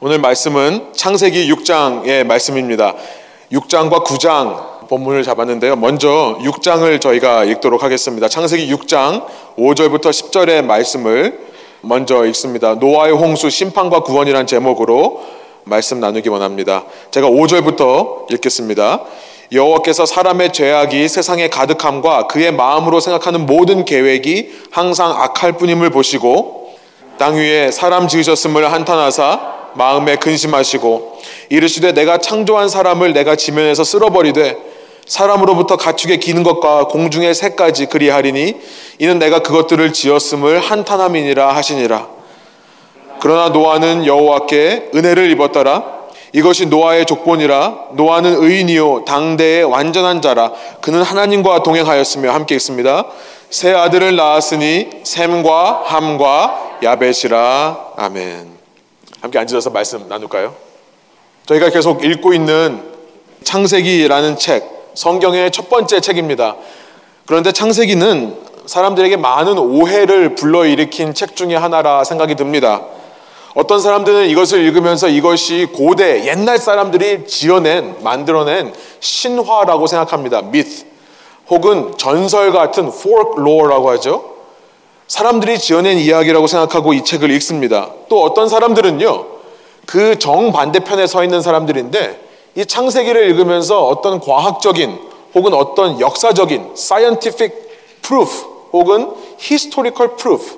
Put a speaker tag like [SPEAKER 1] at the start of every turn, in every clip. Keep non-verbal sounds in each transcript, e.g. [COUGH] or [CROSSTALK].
[SPEAKER 1] 오늘 말씀은 창세기 6장의 말씀입니다. 6장과 9장 본문을 잡았는데요. 먼저 6장을 저희가 읽도록 하겠습니다. 창세기 6장 5절부터 10절의 말씀을 먼저 읽습니다. 노아의 홍수 심판과 구원이란 제목으로 말씀 나누기 원합니다. 제가 5절부터 읽겠습니다. 여호와께서 사람의 죄악이 세상에 가득함과 그의 마음으로 생각하는 모든 계획이 항상 악할 뿐임을 보시고 땅 위에 사람 지으셨음을 한탄하사 마음에 근심하시고 이르시되 내가 창조한 사람을 내가 지면에서 쓸어버리되 사람으로부터 가축에 기는 것과 공중의 새까지 그리하리니 이는 내가 그것들을 지었음을 한탄함이니라 하시니라. 그러나 노아는 여호와께 은혜를 입었더라. 이것이 노아의 족본이라. 노아는 의인이요 당대의 완전한 자라. 그는 하나님과 동행하였으며 함께 있습니다. 새 아들을 낳았으니 샘과 함과 야벳이라. 아멘 함께 앉으셔서 말씀 나눌까요? 저희가 계속 읽고 있는 창세기라는 책, 성경의 첫 번째 책입니다. 그런데 창세기는 사람들에게 많은 오해를 불러일으킨 책 중에 하나라 생각이 듭니다. 어떤 사람들은 이것을 읽으면서 이것이 고대 옛날 사람들이 지어낸 만들어낸 신화라고 생각합니다. myth 혹은 전설 같은 folklore라고 하죠. 사람들이 지어낸 이야기라고 생각하고 이 책을 읽습니다. 또 어떤 사람들은요, 그 정반대편에 서 있는 사람들인데 이 창세기를 읽으면서 어떤 과학적인 혹은 어떤 역사적인 scientific proof 혹은 historical proof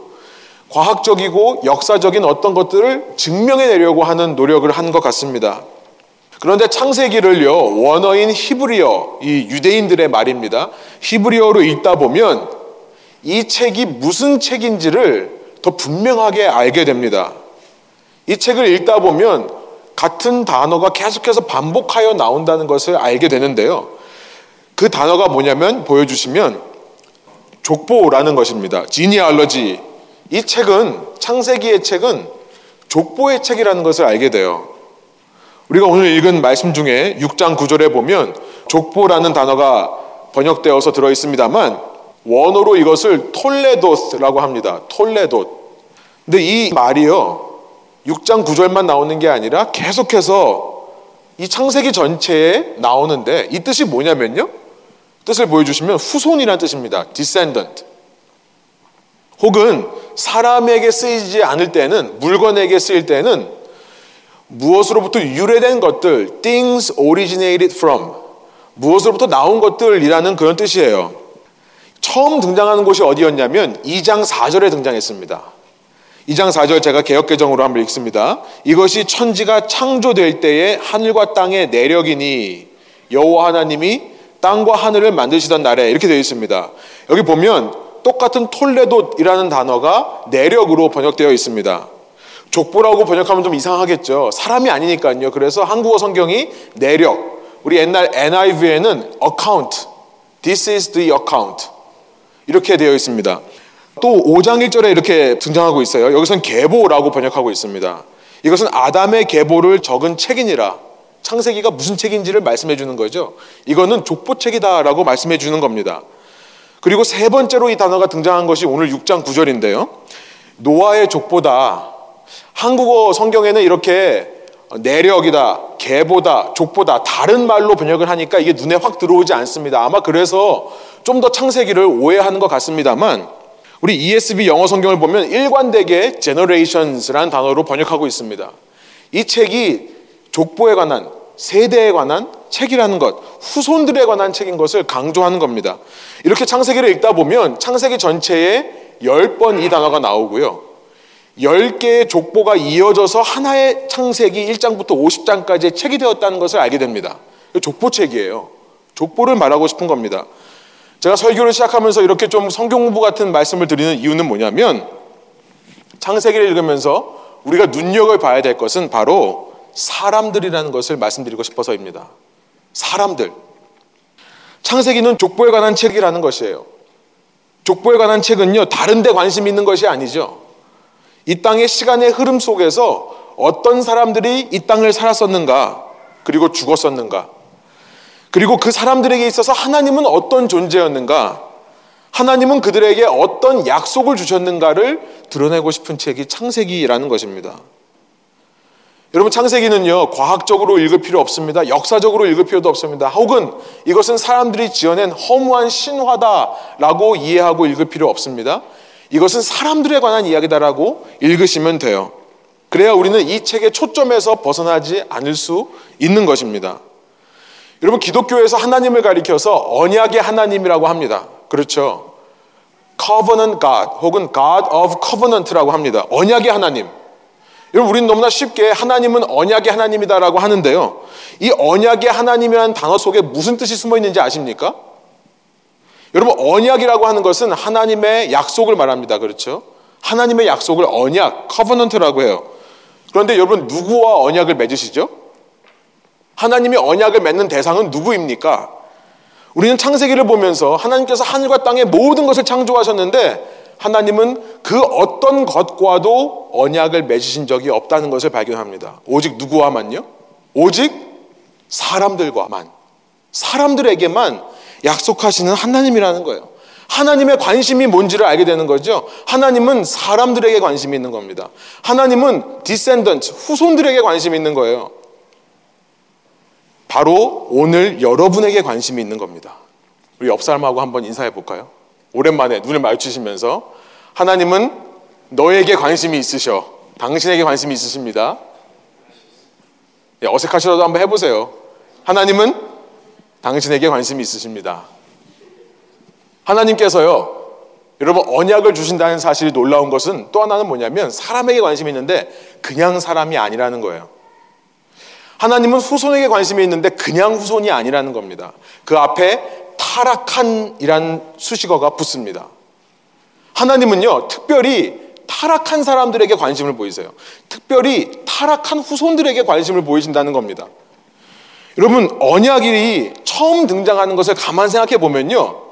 [SPEAKER 1] 과학적이고 역사적인 어떤 것들을 증명해 내려고 하는 노력을 한 것 같습니다. 그런데 창세기를요, 원어인 히브리어, 이 유대인들의 말입니다. 히브리어로 읽다 보면 이 책이 무슨 책인지를 더 분명하게 알게 됩니다. 이 책을 읽다 보면 같은 단어가 계속해서 반복하여 나온다는 것을 알게 되는데요. 그 단어가 뭐냐면 보여주시면 족보라는 것입니다. 지니알러지. 이 책은 창세기의 책은 족보의 책이라는 것을 알게 돼요. 우리가 오늘 읽은 말씀 중에 6장 9절에 보면 족보라는 단어가 번역되어서 들어 있습니다만 원어로 이것을 톨레도스라고 합니다. 톨레도. 근데 이 말이요. 6장 9절만 나오는 게 아니라 계속해서 이 창세기 전체에 나오는데 이 뜻이 뭐냐면요. 뜻을 보여주시면 후손이라는 뜻입니다. descendant. 혹은 사람에게 쓰이지 않을 때는 물건에게 쓰일 때는 무엇으로부터 유래된 것들 things originated from 무엇으로부터 나온 것들이라는 그런 뜻이에요. 처음 등장하는 곳이 어디였냐면 2장 4절에 등장했습니다. 2장 4절 제가 개혁개정으로 한번 읽습니다. 이것이 천지가 창조될 때에 하늘과 땅의 내력이니 여호와 하나님이 땅과 하늘을 만드시던 날에 이렇게 되어 있습니다. 여기 보면 똑같은 톨레도이라는 단어가 내력으로 번역되어 있습니다. 족보라고 번역하면 좀 이상하겠죠. 사람이 아니니까요. 그래서 한국어 성경이 내력. 우리 옛날 NIV에는 account. This is the account. 이렇게 되어 있습니다. 또 5장 1절에 이렇게 등장하고 있어요. 여기서는 계보라고 번역하고 있습니다. 이것은 아담의 계보를 적은 책이니라. 창세기가 무슨 책인지를 말씀해 주는 거죠. 이거는 족보책이다라고 말씀해 주는 겁니다. 그리고 세 번째로 이 단어가 등장한 것이 오늘 6장 9절인데요. 노아의 족보다 한국어 성경에는 이렇게 내력이다, 계보다, 족보다 다른 말로 번역을 하니까 이게 눈에 확 들어오지 않습니다. 아마 그래서 좀 더 창세기를 오해하는 것 같습니다만 우리 ESV 영어 성경을 보면 일관되게 generations라는 단어로 번역하고 있습니다. 이 책이 족보에 관한 세대에 관한 책이라는 것, 후손들에 관한 책인 것을 강조하는 겁니다. 이렇게 창세기를 읽다 보면 창세기 전체에 10번 이 단어가 나오고요. 10개의 족보가 이어져서 하나의 창세기 1장부터 50장까지의 책이 되었다는 것을 알게 됩니다. 족보책이에요. 족보를 말하고 싶은 겁니다. 제가 설교를 시작하면서 이렇게 좀 성경 공부 같은 말씀을 드리는 이유는 뭐냐면 창세기를 읽으면서 우리가 눈여겨봐야 될 것은 바로 사람들이라는 것을 말씀드리고 싶어서입니다. 사람들. 창세기는 족보에 관한 책이라는 것이에요. 족보에 관한 책은요, 다른 데 관심 있는 것이 아니죠. 이 땅의 시간의 흐름 속에서 어떤 사람들이 이 땅을 살았었는가, 그리고 죽었었는가, 그리고 그 사람들에게 있어서 하나님은 어떤 존재였는가, 하나님은 그들에게 어떤 약속을 주셨는가를 드러내고 싶은 책이 창세기라는 것입니다. 여러분 창세기는요 과학적으로 읽을 필요 없습니다. 역사적으로 읽을 필요도 없습니다. 혹은 이것은 사람들이 지어낸 허무한 신화다라고 이해하고 읽을 필요 없습니다. 이것은 사람들에 관한 이야기다라고 읽으시면 돼요. 그래야 우리는 이 책의 초점에서 벗어나지 않을 수 있는 것입니다. 여러분 기독교에서 하나님을 가리켜서 언약의 하나님이라고 합니다. 그렇죠? Covenant God 혹은 God of Covenant라고 합니다. 언약의 하나님. 여러분 우리는 너무나 쉽게 하나님은 언약의 하나님이다라고 하는데요. 이 언약의 하나님이라는 단어 속에 무슨 뜻이 숨어 있는지 아십니까? 여러분 언약이라고 하는 것은 하나님의 약속을 말합니다. 그렇죠? 하나님의 약속을 언약, 커버넌트라고 해요. 그런데 여러분 누구와 언약을 맺으시죠? 하나님이 언약을 맺는 대상은 누구입니까? 우리는 창세기를 보면서 하나님께서 하늘과 땅의 모든 것을 창조하셨는데 하나님은 그 어떤 것과도 언약을 맺으신 적이 없다는 것을 발견합니다. 오직 누구와만요? 오직 사람들과만. 사람들에게만 약속하시는 하나님이라는 거예요. 하나님의 관심이 뭔지를 알게 되는 거죠. 하나님은 사람들에게 관심이 있는 겁니다. 하나님은 디센던트, 후손들에게 관심이 있는 거예요. 바로 오늘 여러분에게 관심이 있는 겁니다. 우리 옆 사람하고 한번 인사해 볼까요? 오랜만에 눈을 마주치시면서 하나님은 너에게 관심이 있으셔. 당신에게 관심이 있으십니다. 예, 어색하시더라도 한번 해보세요. 하나님은 당신에게 관심이 있으십니다. 하나님께서요, 여러분 언약을 주신다는 사실이 놀라운 것은 또 하나는 뭐냐면 사람에게 관심이 있는데 그냥 사람이 아니라는 거예요. 하나님은 후손에게 관심이 있는데 그냥 후손이 아니라는 겁니다. 그 앞에 타락한이란 수식어가 붙습니다. 하나님은요, 특별히 타락한 사람들에게 관심을 보이세요. 특별히 타락한 후손들에게 관심을 보이신다는 겁니다. 여러분, 언약이 처음 등장하는 것을 가만 생각해 보면요.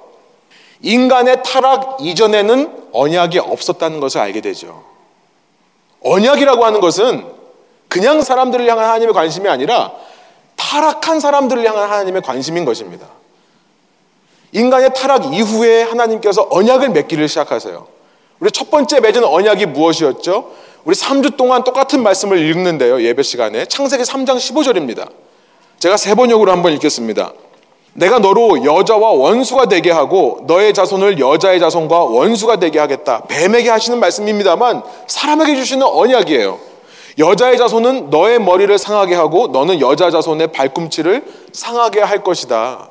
[SPEAKER 1] 인간의 타락 이전에는 언약이 없었다는 것을 알게 되죠. 언약이라고 하는 것은 그냥 사람들을 향한 하나님의 관심이 아니라 타락한 사람들을 향한 하나님의 관심인 것입니다. 인간의 타락 이후에 하나님께서 언약을 맺기를 시작하세요. 우리 첫 번째 맺은 언약이 무엇이었죠? 우리 3주 동안 똑같은 말씀을 읽는데요. 예배 시간에. 창세기 3장 15절입니다. 제가 세 번역으로 한번 읽겠습니다. 내가 너로 여자와 원수가 되게 하고 너의 자손을 여자의 자손과 원수가 되게 하겠다. 뱀에게 하시는 말씀입니다만 사람에게 주시는 언약이에요. 여자의 자손은 너의 머리를 상하게 하고 너는 여자 자손의 발꿈치를 상하게 할 것이다.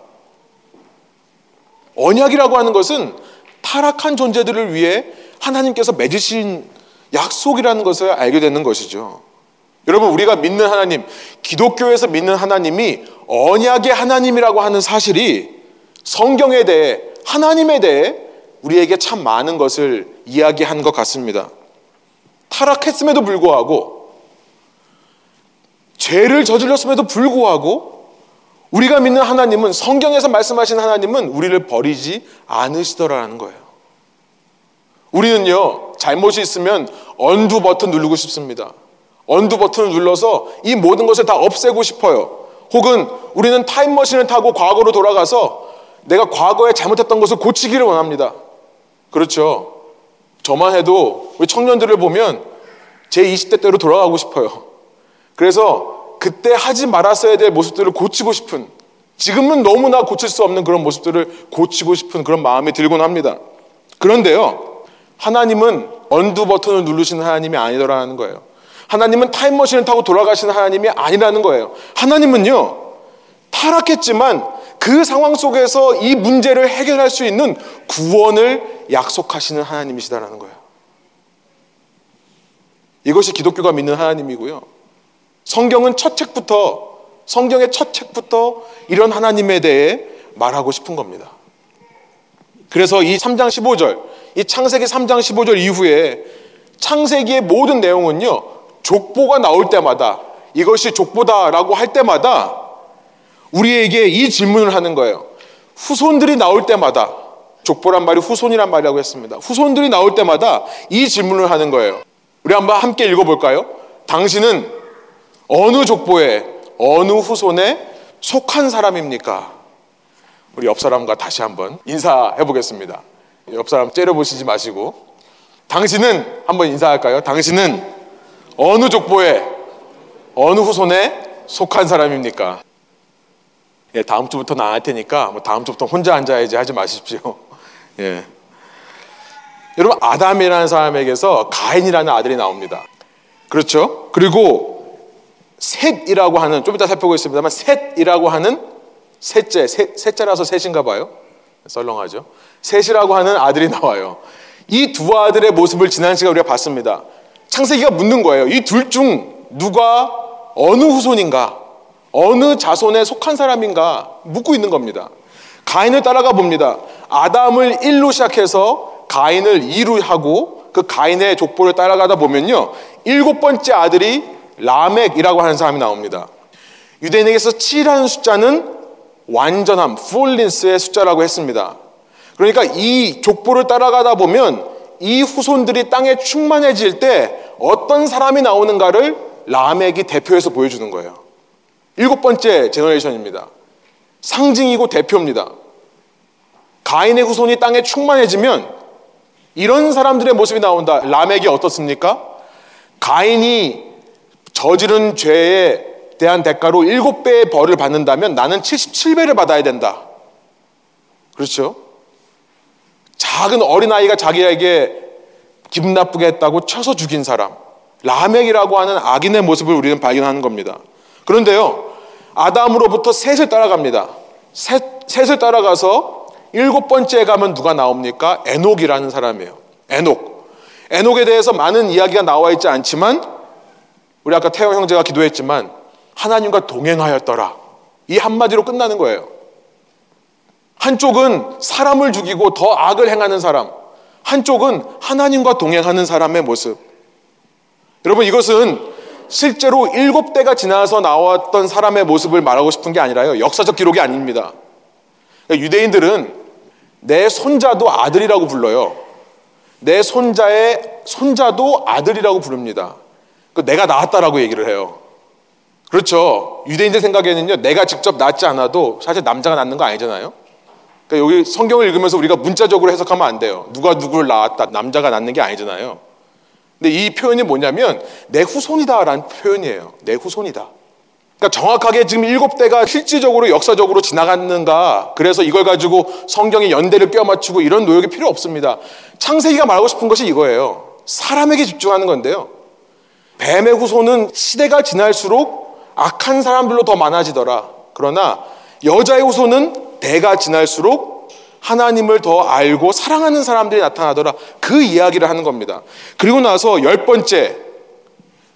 [SPEAKER 1] 언약이라고 하는 것은 타락한 존재들을 위해 하나님께서 맺으신 약속이라는 것을 알게 되는 것이죠. 여러분 우리가 믿는 하나님, 기독교에서 믿는 하나님이 언약의 하나님이라고 하는 사실이 성경에 대해 하나님에 대해 우리에게 참 많은 것을 이야기한 것 같습니다. 타락했음에도 불구하고 죄를 저질렀음에도 불구하고 우리가 믿는 하나님은 성경에서 말씀하신 하나님은 우리를 버리지 않으시더라는 거예요. 우리는요 잘못이 있으면 언두 버튼 누르고 싶습니다. 언두 버튼을 눌러서 이 모든 것을 다 없애고 싶어요. 혹은 우리는 타임머신을 타고 과거로 돌아가서 내가 과거에 잘못했던 것을 고치기를 원합니다. 그렇죠. 저만 해도 우리 청년들을 보면 제 20대 때로 돌아가고 싶어요. 그래서 그때 하지 말았어야 될 모습들을 고치고 싶은 지금은 너무나 고칠 수 없는 그런 모습들을 고치고 싶은 그런 마음이 들곤 합니다. 그런데요. 하나님은 언두 버튼을 누르시는 하나님이 아니더라는 거예요. 하나님은 타임머신을 타고 돌아가시는 하나님이 아니라는 거예요. 하나님은요, 타락했지만 그 상황 속에서 이 문제를 해결할 수 있는 구원을 약속하시는 하나님이시다라는 거예요. 이것이 기독교가 믿는 하나님이고요. 성경은 첫 책부터, 성경의 첫 책부터 이런 하나님에 대해 말하고 싶은 겁니다. 그래서 이 3장 15절, 이 창세기 3장 15절 이후에 창세기의 모든 내용은요, 족보가 나올 때마다 이것이 족보다라고 할 때마다 우리에게 이 질문을 하는 거예요. 후손들이 나올 때마다 족보란 말이 후손이란 말이라고 했습니다. 후손들이 나올 때마다 이 질문을 하는 거예요. 우리 한번 함께 읽어볼까요? 당신은 어느 족보에 어느 후손에 속한 사람입니까? 우리 옆 사람과 다시 한번 인사해 보겠습니다. 옆 사람 째려보시지 마시고 당신은 한번 인사할까요? 당신은 어느 족보에 어느 후손에 속한 사람입니까? 예, 다음 주부터 나갈 테니까 뭐 다음 주부터 혼자 앉아야지 하지 마십시오. [LAUGHS] 예. 여러분 아담이라는 사람에게서 가인이라는 아들이 나옵니다. 그렇죠? 그리고 셋이라고 하는 좀 이따 살펴보겠습니다만 셋이라고 하는 셋째 셋, 셋째라서 셋인가 봐요. 썰렁하죠. 셋이라고 하는 아들이 나와요. 이 두 아들의 모습을 지난 시간 우리가 봤습니다. 창세기가 묻는 거예요. 이 둘 중 누가 어느 후손인가? 어느 자손에 속한 사람인가? 묻고 있는 겁니다. 가인을 따라가 봅니다. 아담을 1로 시작해서 가인을 2로 하고 그 가인의 족보를 따라가다 보면요. 일곱 번째 아들이 라멕이라고 하는 사람이 나옵니다. 유대인에게서 7이라는 숫자는 완전함, fullness의 숫자라고 했습니다. 그러니까 이 족보를 따라가다 보면 이 후손들이 땅에 충만해질 때 어떤 사람이 나오는가를 라멕이 대표해서 보여주는 거예요. 일곱 번째 generation입니다. 상징이고 대표입니다. 가인의 후손이 땅에 충만해지면 이런 사람들의 모습이 나온다. 라멕이 어떻습니까? 가인이 저지른 죄에 대한 대가로 일곱 배의 벌을 받는다면 나는 77배를 받아야 된다. 그렇죠? 작은 어린아이가 자기에게 기분 나쁘게 했다고 쳐서 죽인 사람. 라멕이라고 하는 악인의 모습을 우리는 발견하는 겁니다. 그런데요, 아담으로부터 셋을 따라갑니다. 셋, 셋을 따라가서 일곱 번째에 가면 누가 나옵니까? 에녹이라는 사람이에요. 에녹. 에녹에 대해서 많은 이야기가 나와 있지 않지만, 우리 아까 태영 형제가 기도했지만, 하나님과 동행하였더라. 이 한마디로 끝나는 거예요. 한쪽은 사람을 죽이고 더 악을 행하는 사람, 한쪽은 하나님과 동행하는 사람의 모습. 여러분, 이것은 실제로 일곱 대가 지나서 나왔던 사람의 모습을 말하고 싶은 게 아니라요. 역사적 기록이 아닙니다. 유대인들은 내 손자도 아들이라고 불러요. 내 손자의 손자도 아들이라고 부릅니다. 그 내가 낳았다라고 얘기를 해요. 그렇죠. 유대인들 생각에는요, 내가 직접 낳지 않아도 사실 남자가 낳는 거 아니잖아요. 그러니까 여기 성경을 읽으면서 우리가 문자적으로 해석하면 안 돼요. 누가 누구를 낳았다, 남자가 낳는 게 아니잖아요. 근데 이 표현이 뭐냐면 내 후손이다라는 표현이에요. 내 후손이다. 그러니까 정확하게 지금 일곱 대가 실질적으로 역사적으로 지나갔는가 그래서 이걸 가지고 성경의 연대를 껴맞추고 이런 노력이 필요 없습니다. 창세기가 말하고 싶은 것이 이거예요. 사람에게 집중하는 건데요. 뱀의 후손은 시대가 지날수록 악한 사람들로 더 많아지더라. 그러나 여자의 후손은 대가 지날수록 하나님을 더 알고 사랑하는 사람들이 나타나더라. 그 이야기를 하는 겁니다. 그리고 나서 열 번째,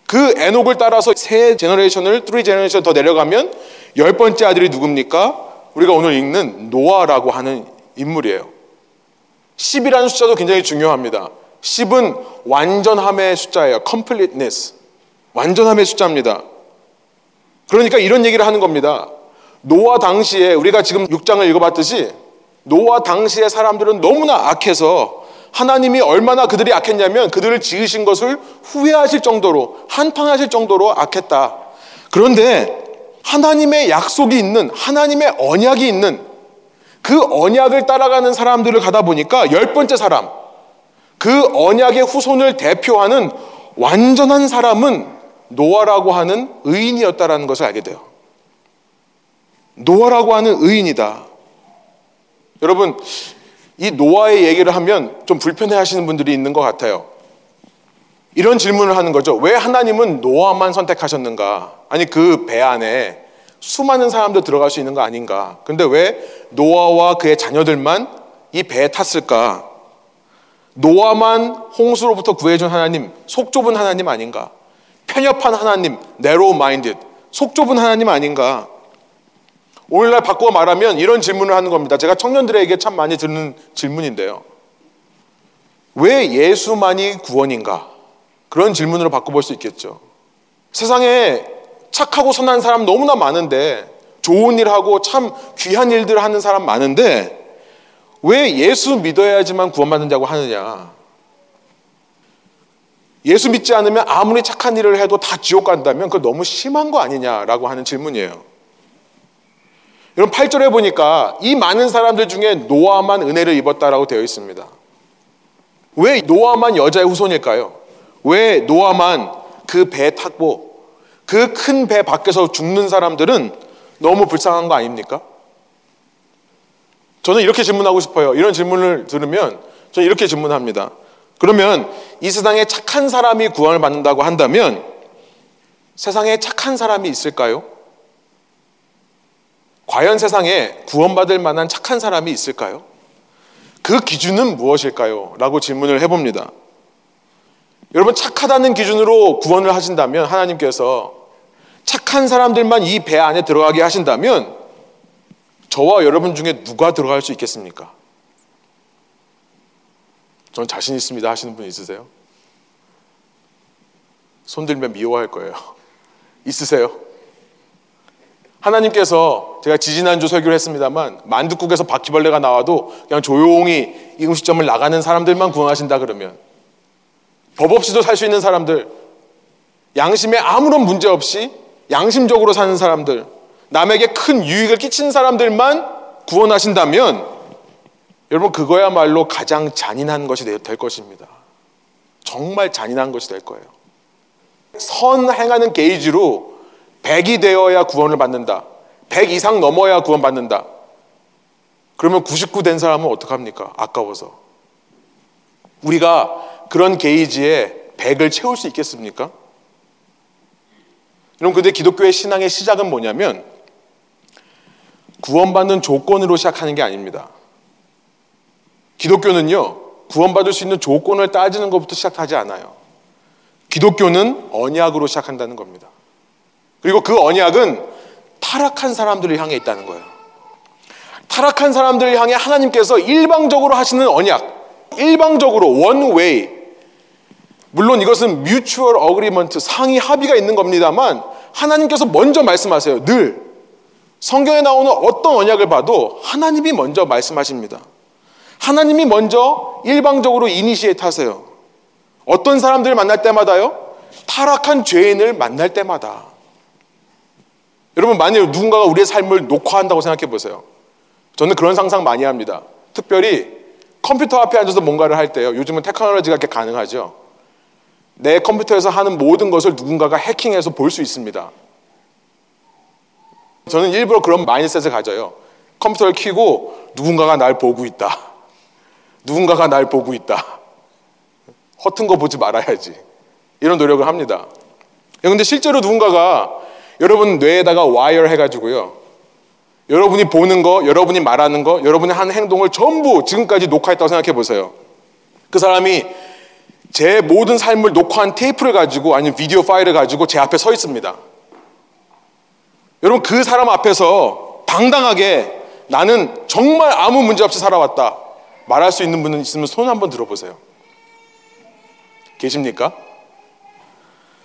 [SPEAKER 1] 그 에녹을 따라서 세 generation을, three generation 더 내려가면 열 번째 아들이 누굽니까? 우리가 오늘 읽는 노아라고 하는 인물이에요. 10이라는 숫자도 굉장히 중요합니다. 10은 완전함의 숫자예요. completeness. 완전함의 숫자입니다. 그러니까 이런 얘기를 하는 겁니다. 노아 당시에 우리가 지금 6장을 읽어봤듯이 노아 당시의 사람들은 너무나 악해서 하나님이 얼마나 그들이 악했냐면 그들을 지으신 것을 후회하실 정도로 한탄하실 정도로 악했다. 그런데 하나님의 약속이 있는 하나님의 언약이 있는 그 언약을 따라가는 사람들을 가다 보니까 열 번째 사람 그 언약의 후손을 대표하는 완전한 사람은 노아라고 하는 의인이었다라는 것을 알게 돼요. 노아라고 하는 의인이다. 여러분, 이 노아의 얘기를 하면 좀 불편해 하시는 분들이 있는 것 같아요. 이런 질문을 하는 거죠. 왜 하나님은 노아만 선택하셨는가? 아니, 그 배 안에 수많은 사람들 들어갈 수 있는 거 아닌가? 근데 왜 노아와 그의 자녀들만 이 배에 탔을까? 노아만 홍수로부터 구해준 하나님, 속 좁은 하나님 아닌가? 편협한 하나님, narrow minded, 속 좁은 하나님 아닌가? 오늘날 바꾸어 말하면 이런 질문을 하는 겁니다. 제가 청년들에게 참 많이 듣는 질문인데요. 왜 예수만이 구원인가? 그런 질문으로 바꿔볼 수 있겠죠. 세상에 착하고 선한 사람 너무나 많은데 좋은 일 하고 참 귀한 일들 하는 사람 많은데 왜 예수 믿어야지만 구원받는다고 하느냐? 예수 믿지 않으면 아무리 착한 일을 해도 다 지옥 간다면 그거 너무 심한 거 아니냐라고 하는 질문이에요. 여러분 8절에 보니까 이 많은 사람들 중에 노아만 은혜를 입었다라고 되어 있습니다. 왜 노아만 여자의 후손일까요? 왜 노아만 그 배 타고 그 큰 배 밖에서 죽는 사람들은 너무 불쌍한 거 아닙니까? 저는 이렇게 질문하고 싶어요. 이런 질문을 들으면 저는 이렇게 질문합니다. 그러면 이 세상에 착한 사람이 구원을 받는다고 한다면 세상에 착한 사람이 있을까요? 과연 세상에 구원받을 만한 착한 사람이 있을까요? 그 기준은 무엇일까요? 라고 질문을 해봅니다. 여러분, 착하다는 기준으로 구원을 하신다면, 하나님께서 착한 사람들만 이 배 안에 들어가게 하신다면, 저와 여러분 중에 누가 들어갈 수 있겠습니까? 전 자신 있습니다 하시는 분 있으세요? 손 들면 미워할 거예요. [LAUGHS] 있으세요? 하나님께서 제가 지지난주 설교를 했습니다만 만두국에서 바퀴벌레가 나와도 그냥 조용히 이 음식점을 나가는 사람들만 구원하신다 그러면 법 없이도 살 수 있는 사람들 양심에 아무런 문제 없이 양심적으로 사는 사람들 남에게 큰 유익을 끼친 사람들만 구원하신다면 여러분 그거야말로 가장 잔인한 것이 될 것입니다. 정말 잔인한 것이 될 거예요. 선 행하는 게이지로 100이 되어야 구원을 받는다. 100 이상 넘어야 구원받는다. 그러면 99 된 사람은 어떡합니까? 아까워서. 우리가 그런 게이지에 100을 채울 수 있겠습니까? 여러분, 근데 기독교의 신앙의 시작은 뭐냐면 구원받는 조건으로 시작하는 게 아닙니다. 기독교는요, 구원받을 수 있는 조건을 따지는 것부터 시작하지 않아요. 기독교는 언약으로 시작한다는 겁니다. 그리고 그 언약은 타락한 사람들을 향해 있다는 거예요. 타락한 사람들을 향해 하나님께서 일방적으로 하시는 언약, 일방적으로 way. 물론 이것은 mutual agreement 상위 합의가 있는 겁니다만 하나님께서 먼저 말씀하세요. 늘 성경에 나오는 어떤 언약을 봐도 하나님이 먼저 말씀하십니다. 하나님이 먼저 일방적으로 initiate 하세요. 어떤 사람들을 만날 때마다요? 타락한 죄인을 만날 때마다. 여러분, 만약 누군가가 우리의 삶을 녹화한다고 생각해 보세요. 저는 그런 상상 많이 합니다. 특별히 컴퓨터 앞에 앉아서 뭔가를 할 때요. 요즘은 테크놀로지가 이렇게 가능하죠. 내 컴퓨터에서 하는 모든 것을 누군가가 해킹해서 볼 수 있습니다. 저는 일부러 그런 mindset을 가져요. 컴퓨터를 켜고 누군가가 날 보고 있다. 누군가가 날 보고 있다. 허튼 거 보지 말아야지. 이런 노력을 합니다. 그런데 실제로 누군가가 여러분 뇌에다가 와이어 해가지고요. 여러분이 보는 거, 여러분이 말하는 거, 여러분이 한 행동을 전부 지금까지 녹화했다고 생각해 보세요. 그 사람이 제 모든 삶을 녹화한 테이프를 가지고 아니면 비디오 파일을 가지고 제 앞에 서 있습니다. 여러분 그 사람 앞에서 당당하게 나는 정말 아무 문제 없이 살아왔다 말할 수 있는 분은 있으면 손 한번 들어보세요. 계십니까?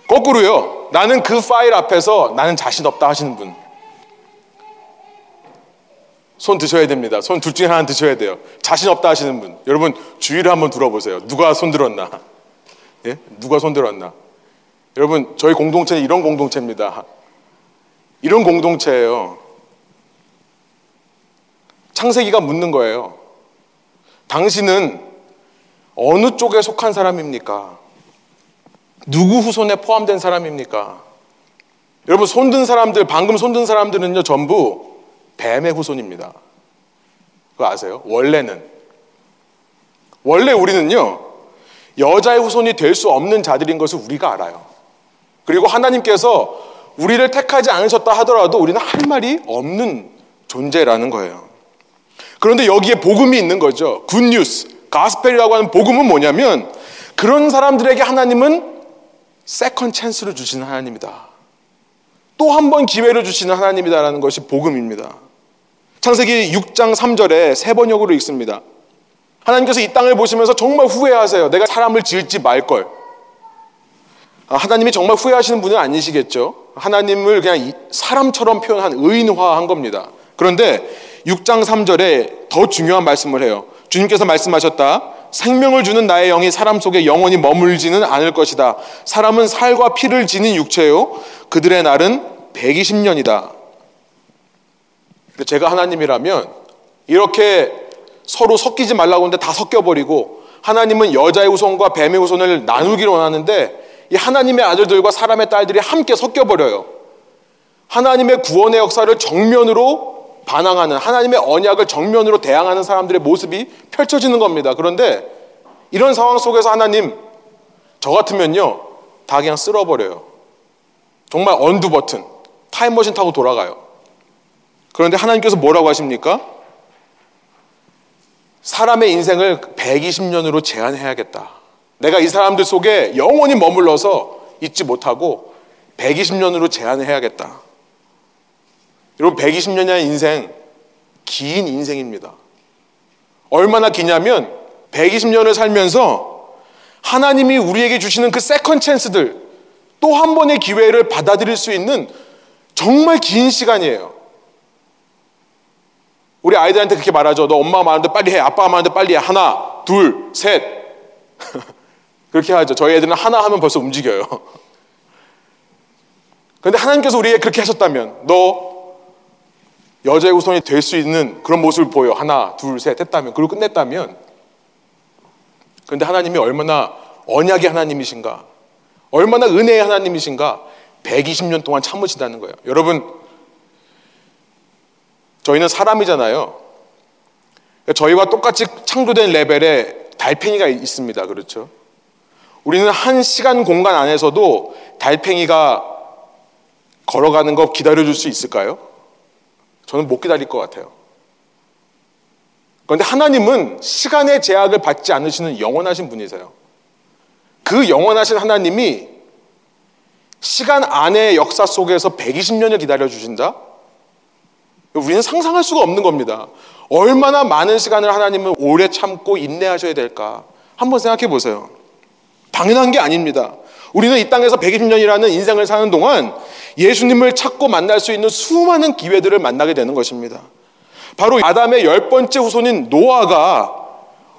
[SPEAKER 1] 거꾸로요. 나는 그 파일 앞에서 나는 자신 없다 하시는 분. 손 드셔야 됩니다. 손 둘 중에 하나 드셔야 돼요. 자신 없다 하시는 분. 여러분 주의를 한번 들어보세요. 누가 손 들었나? 예? 누가 손 들었나? 여러분 저희 공동체는 이런 공동체입니다. 이런 공동체예요. 창세기가 묻는 거예요. 당신은 어느 쪽에 속한 사람입니까? 누구 후손에 포함된 사람입니까? 여러분 손든 사람들 방금 손든 사람들은요 전부 뱀의 후손입니다. 그거 아세요? 원래는 원래 우리는요 여자의 후손이 될 수 없는 자들인 것을 우리가 알아요. 그리고 하나님께서 우리를 택하지 않으셨다 하더라도 우리는 할 말이 없는 존재라는 거예요. 그런데 여기에 복음이 있는 거죠. good news, gospel이라고 하는 복음은 뭐냐면 그런 사람들에게 하나님은 second chance를 주시는 하나님이다. 또 한 번 기회를 주시는 하나님이다라는 것이 복음입니다. 창세기 6장 3절에 세 번역으로 읽습니다. 하나님께서 이 땅을 보시면서 정말 후회하세요. 내가 사람을 지을지 말걸. 아, 하나님이 정말 후회하시는 분은 아니시겠죠. 하나님을 그냥 사람처럼 표현한 의인화한 겁니다. 그런데 6장 3절에 더 중요한 말씀을 해요. 주님께서 말씀하셨다. 생명을 주는 나의 영이 사람 속에 영원히 머물지는 않을 것이다. 사람은 살과 피를 지닌 육체요. 그들의 날은 120년이다. 제가 하나님이라면 이렇게 서로 섞이지 말라고 하는데 다 섞여버리고 하나님은 여자의 후손과 뱀의 후손을 나누기를 원하는데 이 하나님의 아들들과 사람의 딸들이 함께 섞여 버려요. 하나님의 구원의 역사를 정면으로 반항하는 하나님의 언약을 정면으로 대항하는 사람들의 모습이 펼쳐지는 겁니다. 그런데 이런 상황 속에서 하나님 저 같으면요 다 그냥 쓸어버려요. 정말 언두 버튼 타임머신 타고 돌아가요. 그런데 하나님께서 뭐라고 하십니까? 사람의 인생을 120년으로 제한해야겠다. 내가 이 사람들 속에 영원히 머물러서 잊지 못하고 120년으로 제한해야겠다. 여러분 120년이라는 인생 긴 인생입니다. 얼마나 기냐면 120년을 살면서 하나님이 우리에게 주시는 그 second chance들 또 한 번의 기회를 받아들일 수 있는 정말 긴 시간이에요. 우리 아이들한테 그렇게 말하죠. 너 엄마가 말하는데 빨리 해. 아빠가 말하는데 빨리 해. 하나, 둘, 셋. [LAUGHS] 그렇게 하죠. 저희 애들은 하나 하면 벌써 움직여요. [LAUGHS] 그런데 하나님께서 우리에게 그렇게 하셨다면 너 여자의 우선이 될 수 있는 그런 모습을 보여. 하나, 둘, 셋 했다면 그리고 끝냈다면 그런데 하나님이 얼마나 언약의 하나님이신가 얼마나 은혜의 하나님이신가 120년 동안 참으신다는 거예요. 여러분 저희는 사람이잖아요. 저희와 똑같이 창조된 레벨에 달팽이가 있습니다. 그렇죠? 우리는 한 시간 공간 안에서도 달팽이가 걸어가는 거 기다려줄 수 있을까요? 저는 못 기다릴 것 같아요. 그런데 하나님은 시간의 제약을 받지 않으시는 영원하신 분이세요. 그 영원하신 하나님이 시간 안의 역사 속에서 120년을 기다려 주신다? 우리는 상상할 수가 없는 겁니다. 얼마나 많은 시간을 하나님은 오래 참고 인내하셔야 될까? 한번 생각해 보세요. 당연한 게 아닙니다. 우리는 이 땅에서 120년이라는 인생을 사는 동안 예수님을 찾고 만날 수 있는 수많은 기회들을 만나게 되는 것입니다. 바로 아담의 열 번째 후손인 노아가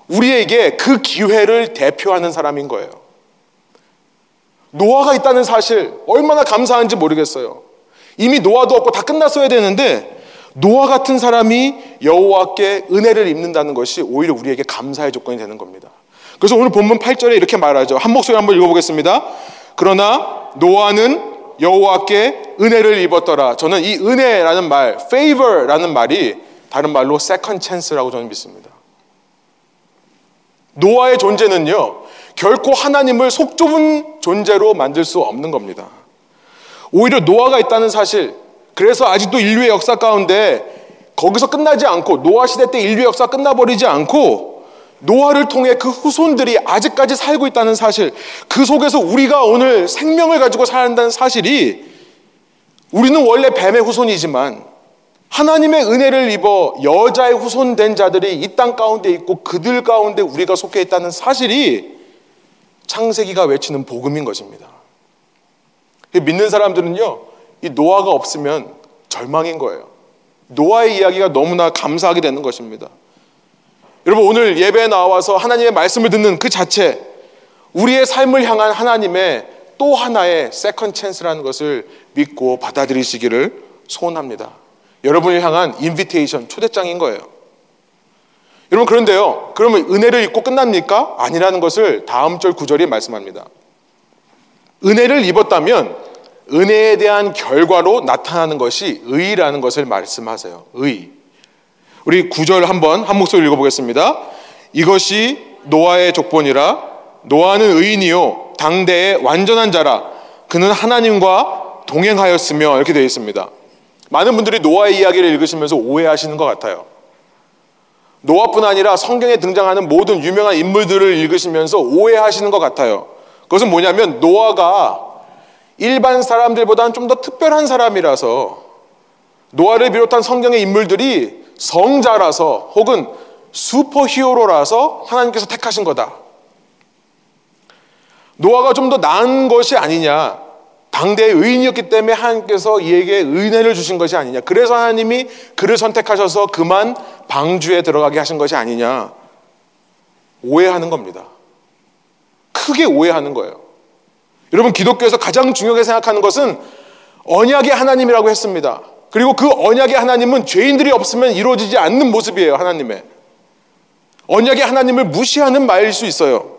[SPEAKER 1] 우리에게 그 기회를 대표하는 사람인 거예요. 노아가 있다는 사실 얼마나 감사한지 모르겠어요. 이미 노아도 없고 다 끝났어야 되는데 노아 같은 사람이 여호와께 은혜를 입는다는 것이 오히려 우리에게 감사의 조건이 되는 겁니다. 그래서 오늘 본문 8절에 이렇게 말하죠. 한 목소리 한번 읽어보겠습니다. 그러나 노아는 여호와께 은혜를 입었더라. 저는 이 은혜라는 말, favor라는 말이 다른 말로 second chance라고 저는 믿습니다. 노아의 존재는요, 결코 하나님을 속 좁은 존재로 만들 수 없는 겁니다. 오히려 노아가 있다는 사실, 그래서 아직도 인류의 역사 가운데 거기서 끝나지 않고 노아 시대 때 인류 역사 끝나버리지 않고 노아를 통해 그 후손들이 아직까지 살고 있다는 사실, 그 속에서 우리가 오늘 생명을 가지고 살아다는 사실이 우리는 원래 뱀의 후손이지만 하나님의 은혜를 입어 여자의 후손된 자들이 이 땅 가운데 있고 그들 가운데 우리가 속해 있다는 사실이 창세기가 외치는 복음인 것입니다. 믿는 사람들은요, 이 노아가 없으면 절망인 거예요. 노아의 이야기가 너무나 감사하게 되는 것입니다. 여러분 오늘 예배에 나와서 하나님의 말씀을 듣는 그 자체 우리의 삶을 향한 하나님의 또 하나의 second chance라는 것을 믿고 받아들이시기를 소원합니다. 여러분을 향한 invitation 초대장인 거예요. 여러분 그런데요. 그러면 은혜를 입고 끝납니까? 아니라는 것을 다음 절 구절이 말씀합니다. 은혜를 입었다면 은혜에 대한 결과로 나타나는 것이 의라는 것을 말씀하세요. 의. 우리 구절 한번 한 목소리 읽어보겠습니다. 이것이 노아의 족본이라 노아는 의인이요 당대의 완전한 자라 그는 하나님과 동행하였으며 이렇게 되어 있습니다. 많은 분들이 노아의 이야기를 읽으시면서 오해하시는 것 같아요. 노아뿐 아니라 성경에 등장하는 모든 유명한 인물들을 읽으시면서 오해하시는 것 같아요. 그것은 뭐냐면 노아가 일반 사람들보다는 좀 더 특별한 사람이라서 노아를 비롯한 성경의 인물들이 성자라서 혹은 슈퍼 히어로라서 하나님께서 택하신 거다. 노아가 좀 더 나은 것이 아니냐. 당대의 의인이었기 때문에 하나님께서 이에게 은혜를 주신 것이 아니냐. 그래서 하나님이 그를 선택하셔서 그만 방주에 들어가게 하신 것이 아니냐. 오해하는 겁니다. 크게 오해하는 거예요. 여러분 기독교에서 가장 중요하게 생각하는 것은 언약의 하나님이라고 했습니다. 그리고 그 언약의 하나님은 죄인들이 없으면 이루어지지 않는 모습이에요. 하나님의 언약의 하나님을 무시하는 말일 수 있어요.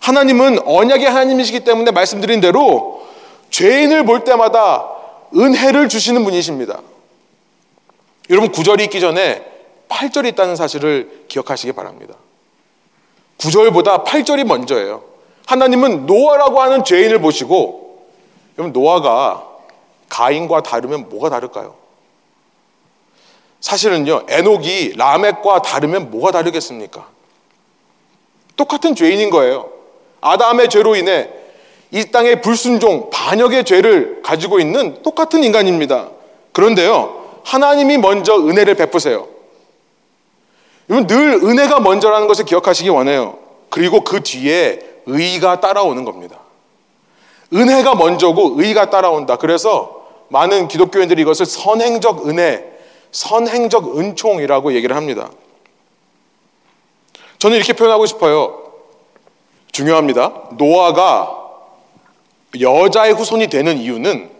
[SPEAKER 1] 하나님은 언약의 하나님이시기 때문에 말씀드린 대로 죄인을 볼 때마다 은혜를 주시는 분이십니다. 여러분 구절이 있기 전에 8절이 있다는 사실을 기억하시기 바랍니다. 9절보다 8절이 먼저예요. 하나님은 노아라고 하는 죄인을 보시고 여러분 노아가 가인과 다르면 뭐가 다를까요? 사실은요. 에녹이 라멕과 다르면 뭐가 다르겠습니까? 똑같은 죄인인 거예요. 아담의 죄로 인해 이 땅의 불순종, 반역의 죄를 가지고 있는 똑같은 인간입니다. 그런데요. 하나님이 먼저 은혜를 베푸세요. 여러분 늘 은혜가 먼저라는 것을 기억하시기 원해요. 그리고 그 뒤에 의가 따라오는 겁니다. 은혜가 먼저고 의가 따라온다. 그래서 많은 기독교인들이 이것을 선행적 은혜, 선행적 은총이라고 얘기를 합니다. 저는 이렇게 표현하고 싶어요. 중요합니다. 노아가 여자의 후손이 되는 이유는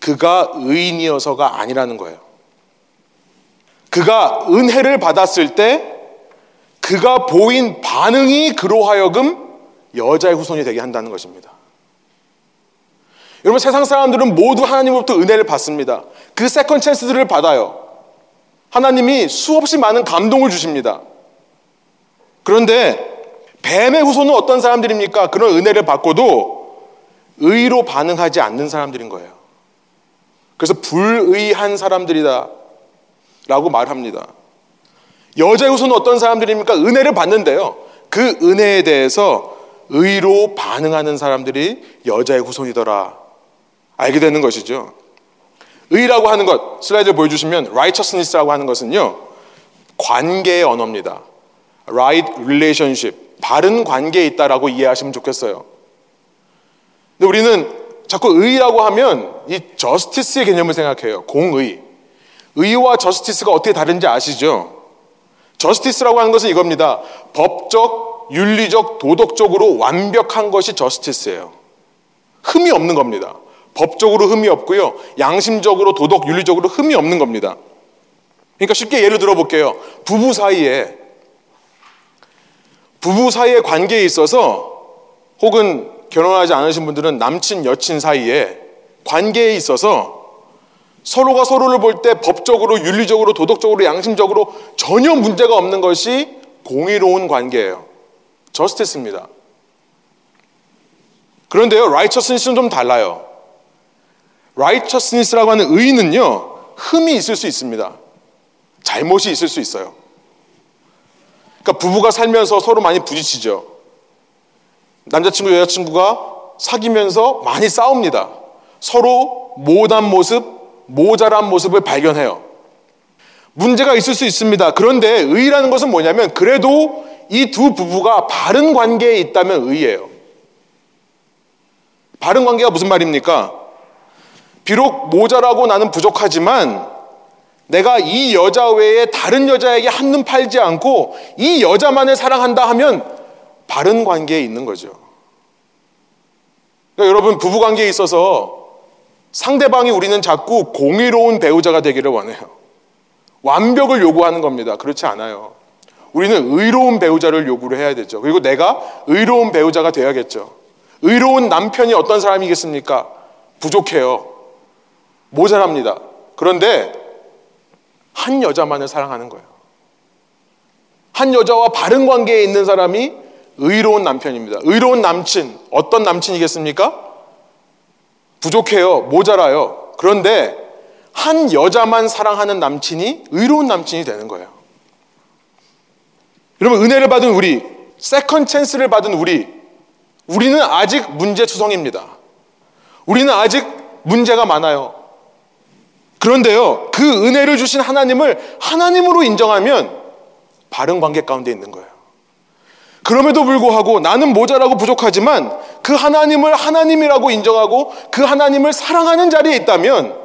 [SPEAKER 1] 그가 의인이어서가 아니라는 거예요. 그가 은혜를 받았을 때 그가 보인 반응이 그로 하여금 여자의 후손이 되게 한다는 것입니다. 여러분 세상 사람들은 모두 하나님으로부터 은혜를 받습니다. 그 second chance들을 받아요. 하나님이 수없이 많은 감동을 주십니다. 그런데 뱀의 후손은 어떤 사람들입니까? 그런 은혜를 받고도 의로 반응하지 않는 사람들인 거예요. 그래서 불의한 사람들이다. 라고 말합니다. 여자의 후손은 어떤 사람들입니까? 은혜를 받는데요. 그 은혜에 대해서 의로 반응하는 사람들이 여자의 후손이더라. 알게 되는 것이죠. 의라고 하는 것, 슬라이드 보여주시면 righteousness라고 하는 것은요. 관계의 언어입니다. right relationship, 바른 관계에 있다라고 이해하시면 좋겠어요. 근데 우리는 자꾸 의라고 하면 이 justice의 개념을 생각해요. 공의. 의와 저스티스가 어떻게 다른지 아시죠? 저스티스라고 하는 것은 이겁니다. 법적, 윤리적, 도덕적으로 완벽한 것이 저스티스예요. 흠이 없는 겁니다. 법적으로 흠이 없고요. 양심적으로, 도덕, 윤리적으로 흠이 없는 겁니다. 그러니까 쉽게 예를 들어 볼게요. 부부 사이에 부부 사이의 관계에 있어서 혹은 결혼하지 않으신 분들은 남친, 여친 사이에 관계에 있어서 서로가 서로를 볼 때 법적으로, 윤리적으로, 도덕적으로, 양심적으로 전혀 문제가 없는 것이 공의로운 관계예요. 저스티스입니다. 그런데요, righteousness는 좀 달라요. Righteousness라고 하는 의는요, 흠이 있을 수 있습니다. 잘못이 있을 수 있어요. 그러니까 부부가 살면서 서로 많이 부딪히죠. 남자친구, 여자친구가 사귀면서 많이 싸웁니다. 서로 못한 모습, 모자란 모습을 발견해요. 문제가 있을 수 있습니다. 그런데 의라는 것은 뭐냐면 그래도 이 두 부부가 바른 관계에 있다면 의예요. 바른 관계가 무슨 말입니까? 비록 모자라고 나는 부족하지만 내가 이 여자 외에 다른 여자에게 한눈 팔지 않고 이 여자만을 사랑한다 하면 바른 관계에 있는 거죠. 그러니까 여러분 부부 관계에 있어서 상대방이 우리는 자꾸 공의로운 배우자가 되기를 원해요. 완벽을 요구하는 겁니다. 그렇지 않아요. 우리는 의로운 배우자를 요구를 해야 되죠. 그리고 내가 의로운 배우자가 되어야겠죠. 의로운 남편이 어떤 사람이겠습니까? 부족해요. 모자랍니다. 그런데 한 여자만을 사랑하는 거예요. 한 여자와 바른 관계에 있는 사람이 의로운 남편입니다. 의로운 남친, 어떤 남친이겠습니까? 부족해요. 모자라요. 그런데 한 여자만 사랑하는 남친이 의로운 남친이 되는 거예요. 여러분, 은혜를 받은 우리, second chance를 받은 우리, 우리는 아직 문제투성입니다. 우리는 아직 문제가 많아요. 그런데요, 그 은혜를 주신 하나님을 하나님으로 인정하면 바른 관계 가운데 있는 거예요. 그럼에도 불구하고 나는 모자라고 부족하지만 그 하나님을 하나님이라고 인정하고 그 하나님을 사랑하는 자리에 있다면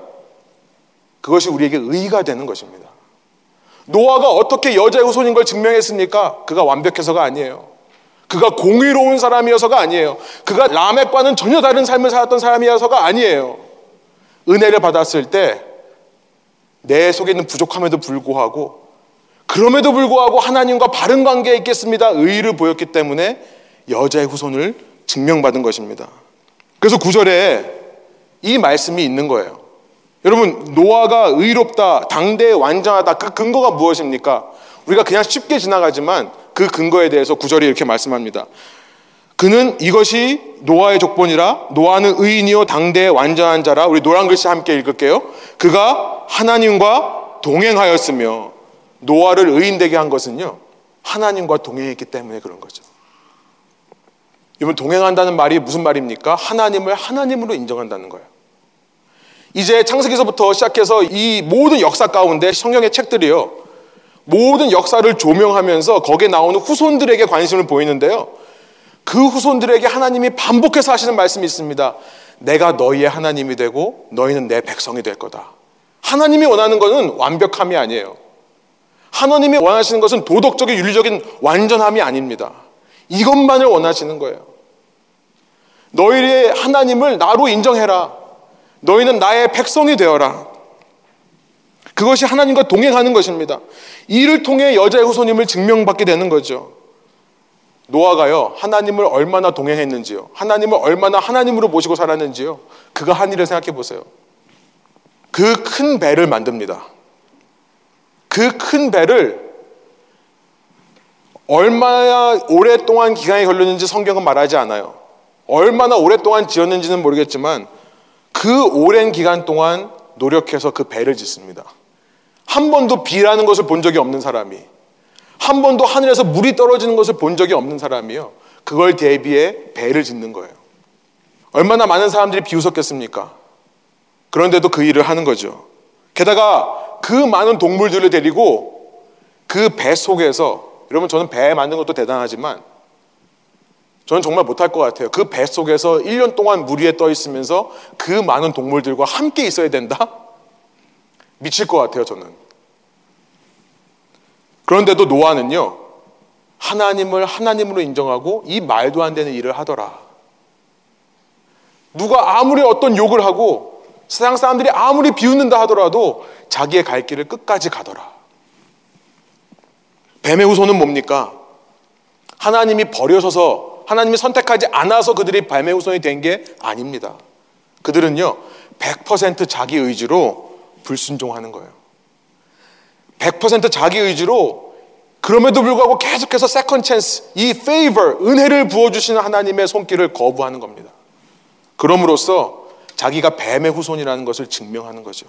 [SPEAKER 1] 그것이 우리에게 의가 되는 것입니다. 노아가 어떻게 여자의 후손인 걸 증명했습니까? 그가 완벽해서가 아니에요. 그가 공의로운 사람이어서가 아니에요. 그가 라멕과는 전혀 다른 삶을 살았던 사람이어서가 아니에요. 은혜를 받았을 때 내 속에 있는 부족함에도 불구하고 그럼에도 불구하고 하나님과 바른 관계에 있겠습니다. 의의를 보였기 때문에 여자의 후손을 증명받은 것입니다. 그래서 구절에 이 말씀이 있는 거예요. 여러분, 노아가 의롭다, 당대에 완전하다. 그 근거가 무엇입니까? 우리가 그냥 쉽게 지나가지만 그 근거에 대해서 구절이 이렇게 말씀합니다. 그는 이것이 노아의 족본이라 노아는 의인이요 당대의 완전한 자라 우리 노란 글씨 함께 읽을게요. 그가 하나님과 동행하였으며 노아를 의인되게 한 것은요. 하나님과 동행했기 때문에 그런 거죠. 여러분 동행한다는 말이 무슨 말입니까? 하나님을 하나님으로 인정한다는 거예요. 이제 창세기서부터 시작해서 이 모든 역사 가운데 성경의 책들이요. 모든 역사를 조명하면서 거기에 나오는 후손들에게 관심을 보이는데요. 그 후손들에게 하나님이 반복해서 하시는 말씀이 있습니다. 내가 너희의 하나님이 되고 너희는 내 백성이 될 거다. 하나님이 원하는 것은 완벽함이 아니에요. 하나님이 원하시는 것은 도덕적인 윤리적인 완전함이 아닙니다. 이것만을 원하시는 거예요. 너희의 하나님을 나로 인정해라. 너희는 나의 백성이 되어라. 그것이 하나님과 동행하는 것입니다. 이를 통해 여자의 후손임을 증명받게 되는 거죠. 노아가요, 하나님을 얼마나 동행했는지요. 하나님을 얼마나 하나님으로 모시고 살았는지요. 그가 한 일을 생각해 보세요. 그 큰 배를 만듭니다. 그 큰 배를 얼마나 오랫동안 기간이 걸렸는지 성경은 말하지 않아요. 얼마나 오랫동안 지었는지는 모르겠지만 그 오랜 기간 동안 노력해서 그 배를 짓습니다. 한 번도 비라는 것을 본 적이 없는 사람이 한 번도 하늘에서 물이 떨어지는 것을 본 적이 없는 사람이요. 그걸 대비해 배를 짓는 거예요. 얼마나 많은 사람들이 비웃었겠습니까? 그런데도 그 일을 하는 거죠. 게다가 그 많은 동물들을 데리고 그 배 속에서 여러분 저는 배 만든 것도 대단하지만 저는 정말 못할 것 같아요. 그 배 속에서 1년 동안 물 위에 떠 있으면서 그 많은 동물들과 함께 있어야 된다? 미칠 것 같아요, 저는. 그런데도 노아는요, 하나님을 하나님으로 인정하고 이 말도 안 되는 일을 하더라. 누가 아무리 어떤 욕을 하고 세상 사람들이 아무리 비웃는다 하더라도 자기의 갈 길을 끝까지 가더라. 뱀의 후손은 뭡니까? 하나님이 버리셔서 하나님이 선택하지 않아서 그들이 뱀의 후손이 된 게 아닙니다. 그들은요, 100% 자기 의지로 불순종하는 거예요. 100% 자기 의지로 그럼에도 불구하고 계속해서 second chance, 이 favor, 은혜를 부어주시는 하나님의 손길을 거부하는 겁니다. 그럼으로써 자기가 뱀의 후손이라는 것을 증명하는 거죠.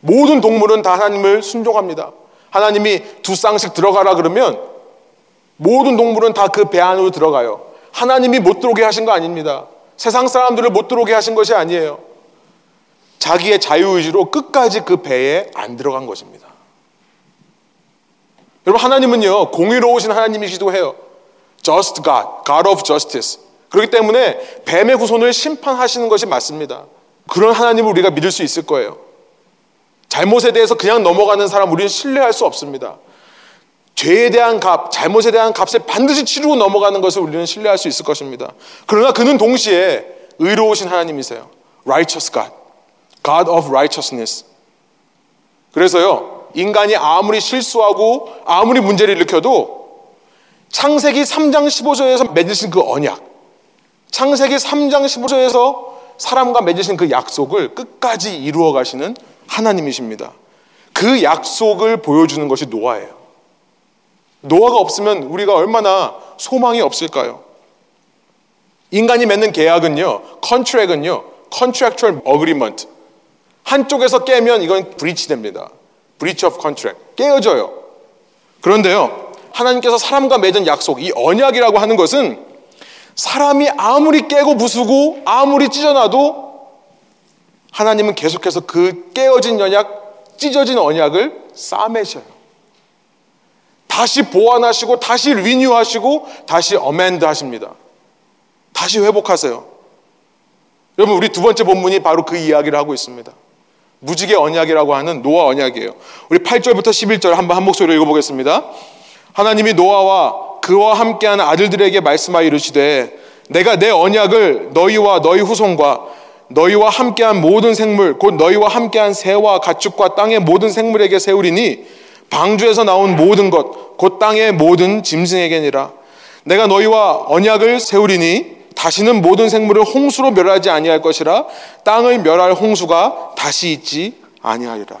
[SPEAKER 1] 모든 동물은 다 하나님을 순종합니다. 하나님이 두 쌍씩 들어가라 그러면 모든 동물은 다 그 배 안으로 들어가요. 하나님이 못 들어오게 하신 거 아닙니다. 세상 사람들을 못 들어오게 하신 것이 아니에요. 자기의 자유의지로 끝까지 그 배에 안 들어간 것입니다. 여러분, 하나님은요, 공의로우신 하나님이시기도 해요. Just God, God of Justice. 그렇기 때문에 뱀의 후손을 심판하시는 것이 맞습니다. 그런 하나님을 우리가 믿을 수 있을 거예요. 잘못에 대해서 그냥 넘어가는 사람 우리는 신뢰할 수 없습니다. 죄에 대한 값, 잘못에 대한 값을 반드시 치르고 넘어가는 것을 우리는 신뢰할 수 있을 것입니다. 그러나 그는 동시에 의로우신 하나님이세요. Righteous God. God of righteousness. 그래서요, 인간이 아무리 실수하고 아무리 문제를 일으켜도 창세기 3장 15절에서 맺으신 그 언약, 창세기 3장 15절에서 사람과 맺으신 그 약속을 끝까지 이루어 가시는 하나님이십니다. 그 약속을 보여주는 것이 노아예요. 노아가 없으면 우리가 얼마나 소망이 없을까요? 인간이 맺는 계약은요, 컨트랙은요, contractual agreement. 한쪽에서 깨면 이건 브리치 됩니다. breach of contract. 깨어져요. 그런데요. 하나님께서 사람과 맺은 약속, 이 언약이라고 하는 것은 사람이 아무리 깨고 부수고 아무리 찢어놔도 하나님은 계속해서 그 깨어진 언약, 찢어진 언약을 싸매셔요. 다시 보완하시고 다시 리뉴하시고 다시 어멘드 하십니다. 다시 회복하세요. 여러분 우리 두 번째 본문이 바로 그 이야기를 하고 있습니다. 무지개 언약이라고 하는 노아 언약이에요. 우리 8절부터 11절 한번 한 목소리로 읽어보겠습니다. 하나님이 노아와 그와 함께한 아들들에게 말씀하여 이르시되 내가 내 언약을 너희와 너희 후손과 너희와 함께한 모든 생물 곧 너희와 함께한 새와 가축과 땅의 모든 생물에게 세우리니 방주에서 나온 모든 것 곧 땅의 모든 짐승에게니라 내가 너희와 언약을 세우리니 다시는 모든 생물을 홍수로 멸하지 아니할 것이라 땅을 멸할 홍수가 다시 있지 아니하리라.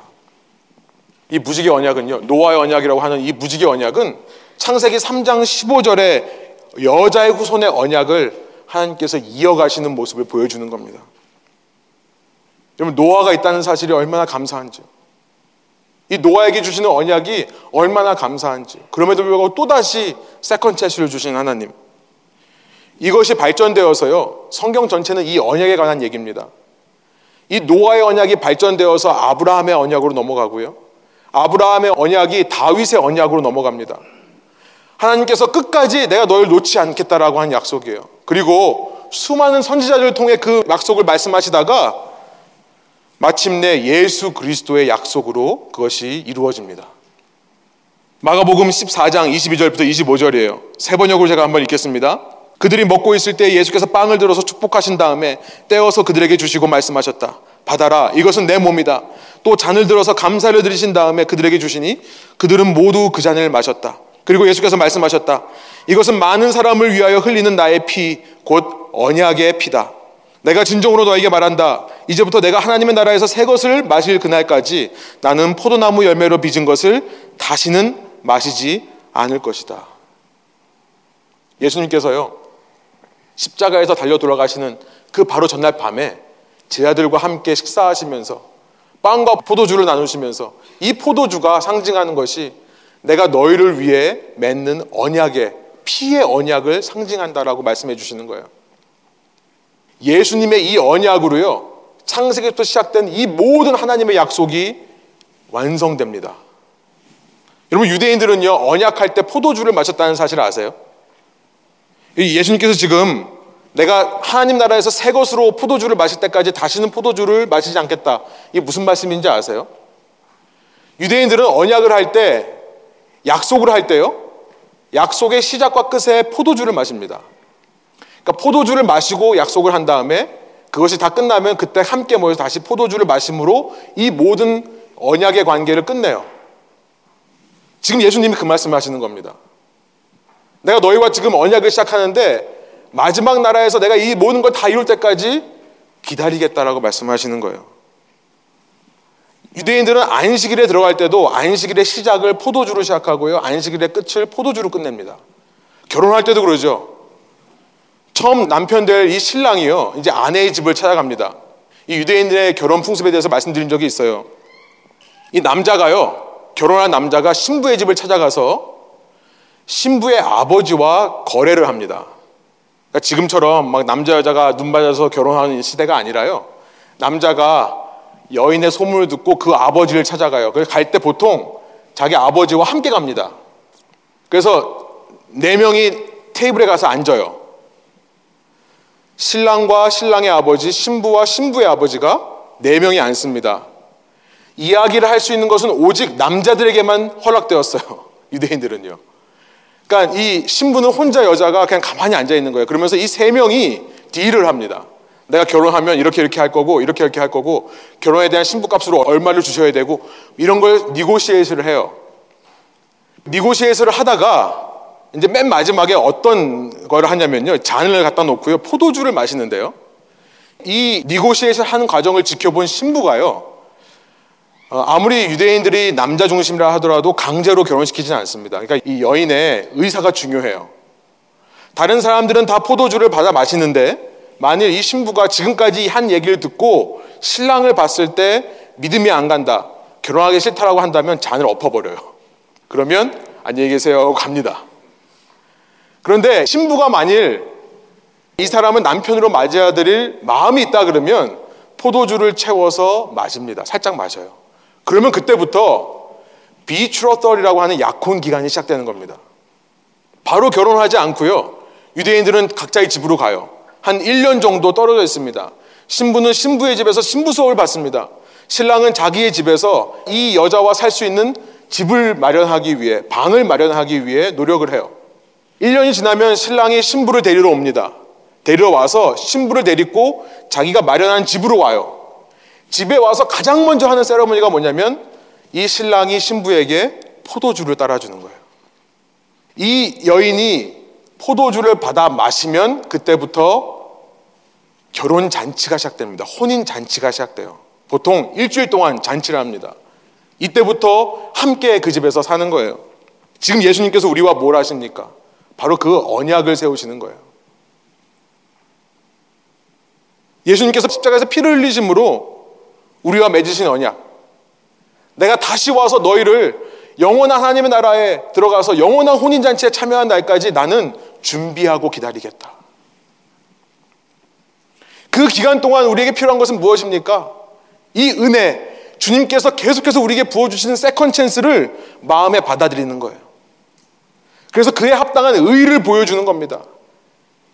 [SPEAKER 1] 이 무지개 언약은요. 노아의 언약이라고 하는 이 무지개 언약은 창세기 3장 15절에 여자의 후손의 언약을 하나님께서 이어가시는 모습을 보여주는 겁니다. 여러분 노아가 있다는 사실이 얼마나 감사한지 이 노아에게 주시는 언약이 얼마나 감사한지 그럼에도 불구하고 또다시 second chance를 주신 하나님 이것이 발전되어서요 성경 전체는 이 언약에 관한 얘기입니다 이 노아의 언약이 발전되어서 아브라함의 언약으로 넘어가고요 아브라함의 언약이 다윗의 언약으로 넘어갑니다 하나님께서 끝까지 내가 너를 놓지 않겠다라고 한 약속이에요 그리고 수많은 선지자들을 통해 그 약속을 말씀하시다가 마침내 예수 그리스도의 약속으로 그것이 이루어집니다. 마가복음 14장 22절부터 25절이에요. 세 번역으로 제가 한번 읽겠습니다. 그들이 먹고 있을 때 예수께서 빵을 들어서 축복하신 다음에 떼어서 그들에게 주시고 말씀하셨다. 받아라. 이것은 내 몸이다. 또 잔을 들어서 감사를 드리신 다음에 그들에게 주시니 그들은 모두 그 잔을 마셨다. 그리고 예수께서 말씀하셨다. 이것은 많은 사람을 위하여 흘리는 나의 피, 곧 언약의 피다. 내가 진정으로 너에게 말한다. 이제부터 내가 하나님의 나라에서 새 것을 마실 그날까지 나는 포도나무 열매로 빚은 것을 다시는 마시지 않을 것이다. 예수님께서요, 십자가에서 달려 돌아가시는 그 바로 전날 밤에 제자들과 함께 식사하시면서 빵과 포도주를 나누시면서 이 포도주가 상징하는 것이 내가 너희를 위해 맺는 언약의 피의 언약을 상징한다라고 말씀해 주시는 거예요. 예수님의 이 언약으로요. 창세기부터 시작된 이 모든 하나님의 약속이 완성됩니다. 여러분 유대인들은요 언약할 때 포도주를 마셨다는 사실을 아세요? 예수님께서 지금 내가 하나님 나라에서 새 것으로 포도주를 마실 때까지 다시는 포도주를 마시지 않겠다. 이게 무슨 말씀인지 아세요? 유대인들은 언약을 할 때, 약속을 할 때요, 약속의 시작과 끝에 포도주를 마십니다. 그러니까 포도주를 마시고 약속을 한 다음에 그것이 다 끝나면 그때 함께 모여서 다시 포도주를 마심으로 이 모든 언약의 관계를 끝내요. 지금 예수님이 그 말씀을 하시는 겁니다. 내가 너희와 지금 언약을 시작하는데 마지막 나라에서 내가 이 모든 걸 다 이룰 때까지 기다리겠다라고 말씀하시는 거예요. 유대인들은 안식일에 들어갈 때도 안식일의 시작을 포도주로 시작하고요. 안식일의 끝을 포도주로 끝냅니다. 결혼할 때도 그러죠. 처음 남편 될 이 신랑이요. 이제 아내의 집을 찾아갑니다. 이 유대인들의 결혼 풍습에 대해서 말씀드린 적이 있어요. 이 남자가요. 결혼한 남자가 신부의 집을 찾아가서 신부의 아버지와 거래를 합니다. 그러니까 지금처럼 막 남자 여자가 눈 맞아서 결혼하는 시대가 아니라요. 남자가 여인의 소문을 듣고 그 아버지를 찾아가요. 그래서 갈 때 보통 자기 아버지와 함께 갑니다. 그래서 네 명이 테이블에 가서 앉아요. 신랑과 신랑의 아버지, 신부와 신부의 아버지가 네 명이 앉습니다. 이야기를 할 수 있는 것은 오직 남자들에게만 허락되었어요. [LAUGHS] 유대인들은요. 그러니까 이 신부는 혼자 여자가 그냥 가만히 앉아 있는 거예요. 그러면서 이 세 명이 딜을 합니다. 내가 결혼하면 이렇게 이렇게 할 거고 이렇게 이렇게 할 거고 결혼에 대한 신부값으로 얼마를 주셔야 되고 이런 걸 negotiation을 해요. negotiation을 하다가 이제 맨 마지막에 어떤 걸 하냐면요. 잔을 갖다 놓고요. 포도주를 마시는데요. 이 negotiation 하는 과정을 지켜본 신부가요. 어, 아무리 유대인들이 남자 중심이라 하더라도 강제로 결혼시키지는 않습니다. 그러니까 이 여인의 의사가 중요해요. 다른 사람들은 다 포도주를 받아 마시는데 만일 이 신부가 지금까지 한 얘기를 듣고 신랑을 봤을 때 믿음이 안 간다. 결혼하기 싫다라고 한다면 잔을 엎어버려요. 그러면 안녕히 계세요 갑니다. 그런데 신부가 만일 이 사람은 남편으로 맞아야 될 마음이 있다 그러면 포도주를 채워서 마십니다. 살짝 마셔요. 그러면 그때부터 비추러떨이라고 하는 약혼 기간이 시작되는 겁니다. 바로 결혼하지 않고요. 유대인들은 각자의 집으로 가요. 한 1년 정도 떨어져 있습니다. 신부는 신부의 집에서 신부 수업을 받습니다. 신랑은 자기의 집에서 이 여자와 살 수 있는 집을 마련하기 위해, 방을 마련하기 위해 노력을 해요. 1년이 지나면 신랑이 신부를 데리러 옵니다. 데리러 와서 신부를 데리고 자기가 마련한 집으로 와요. 집에 와서 가장 먼저 하는 세러머니가 뭐냐면 이 신랑이 신부에게 포도주를 따라주는 거예요. 이 여인이 포도주를 받아 마시면 그때부터 결혼 잔치가 시작됩니다. 혼인 잔치가 시작돼요. 보통 일주일 동안 잔치를 합니다. 이때부터 함께 그 집에서 사는 거예요. 지금 예수님께서 우리와 뭘 하십니까? 바로 그 언약을 세우시는 거예요. 예수님께서 십자가에서 피를 흘리심으로 우리와 맺으신 언약. 내가 다시 와서 너희를 영원한 하나님의 나라에 들어가서 영원한 혼인잔치에 참여한 날까지 나는 준비하고 기다리겠다. 그 기간 동안 우리에게 필요한 것은 무엇입니까? 이 은혜, 주님께서 계속해서 우리에게 부어주시는 second chance를 마음에 받아들이는 거예요. 그래서 그에 합당한 의를 보여주는 겁니다.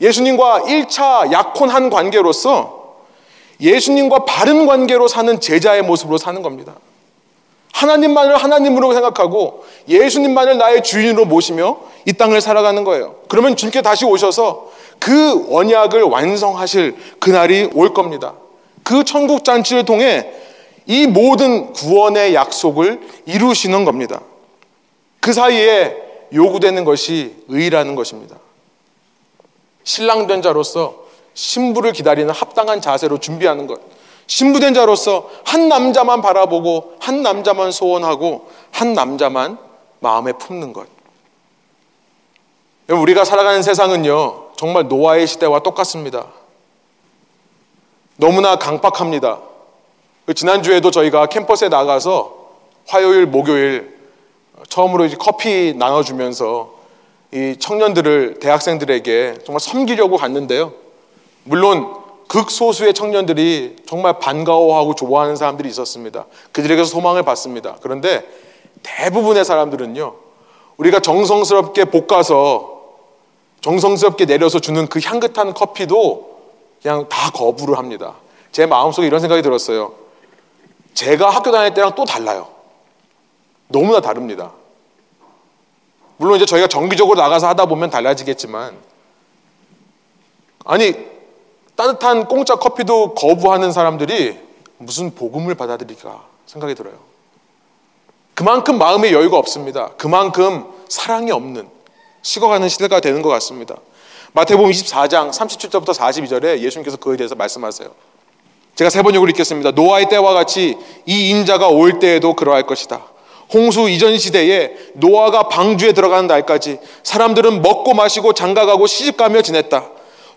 [SPEAKER 1] 예수님과 1차 약혼한 관계로서 예수님과 바른 관계로 사는 제자의 모습으로 사는 겁니다. 하나님만을 하나님으로 생각하고 예수님만을 나의 주인으로 모시며 이 땅을 살아가는 거예요. 그러면 주님께 다시 오셔서 그 언약을 완성하실 그날이 올 겁니다. 그 천국 잔치를 통해 이 모든 구원의 약속을 이루시는 겁니다. 그 사이에 요구되는 것이 의라는 것입니다. 신랑된 자로서 신부를 기다리는 합당한 자세로 준비하는 것. 신부된 자로서 한 남자만 바라보고 한 남자만 소원하고 한 남자만 마음에 품는 것. 우리가 살아가는 세상은요, 정말 노아의 시대와 똑같습니다. 너무나 강팍합니다. 지난주에도 저희가 캠퍼스에 나가서 화요일, 목요일 처음으로 이제 커피 나눠주면서 이 청년들을 대학생들에게 정말 섬기려고 갔는데요. 물론 극소수의 청년들이 정말 반가워하고 좋아하는 사람들이 있었습니다. 그들에게서 소망을 받습니다. 그런데 대부분의 사람들은요, 우리가 정성스럽게 볶아서 정성스럽게 내려서 주는 그 향긋한 커피도 그냥 다 거부를 합니다. 제 마음속에 이런 생각이 들었어요. 제가 학교 다닐 때랑 또 달라요. 너무나 다릅니다. 물론 이제 저희가 정기적으로 나가서 하다 보면 달라지겠지만, 아니, 따뜻한 공짜 커피도 거부하는 사람들이 무슨 복음을 받아들일까 생각이 들어요. 그만큼 마음의 여유가 없습니다. 그만큼 사랑이 없는 식어가는 시대가 되는 것 같습니다. 마태복음 24장 37절부터 42절에 예수님께서 그에 대해서 말씀하세요. 제가 세 번역으로 읽겠습니다. 노아의 때와 같이 이 인자가 올 때에도 그러할 것이다. 홍수 이전 시대에 노아가 방주에 들어가는 날까지 사람들은 먹고 마시고 장가가고 시집가며 지냈다.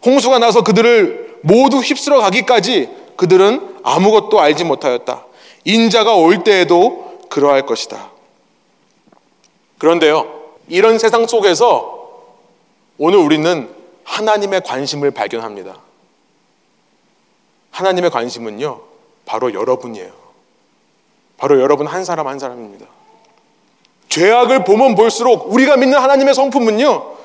[SPEAKER 1] 홍수가 나서 그들을 모두 휩쓸어 가기까지 그들은 아무것도 알지 못하였다. 인자가 올 때에도 그러할 것이다. 그런데요, 이런 세상 속에서 오늘 우리는 하나님의 관심을 발견합니다. 하나님의 관심은요, 바로 여러분이에요. 바로 여러분 한 사람 한 사람입니다. 죄악을 보면 볼수록 우리가 믿는 하나님의 성품은요,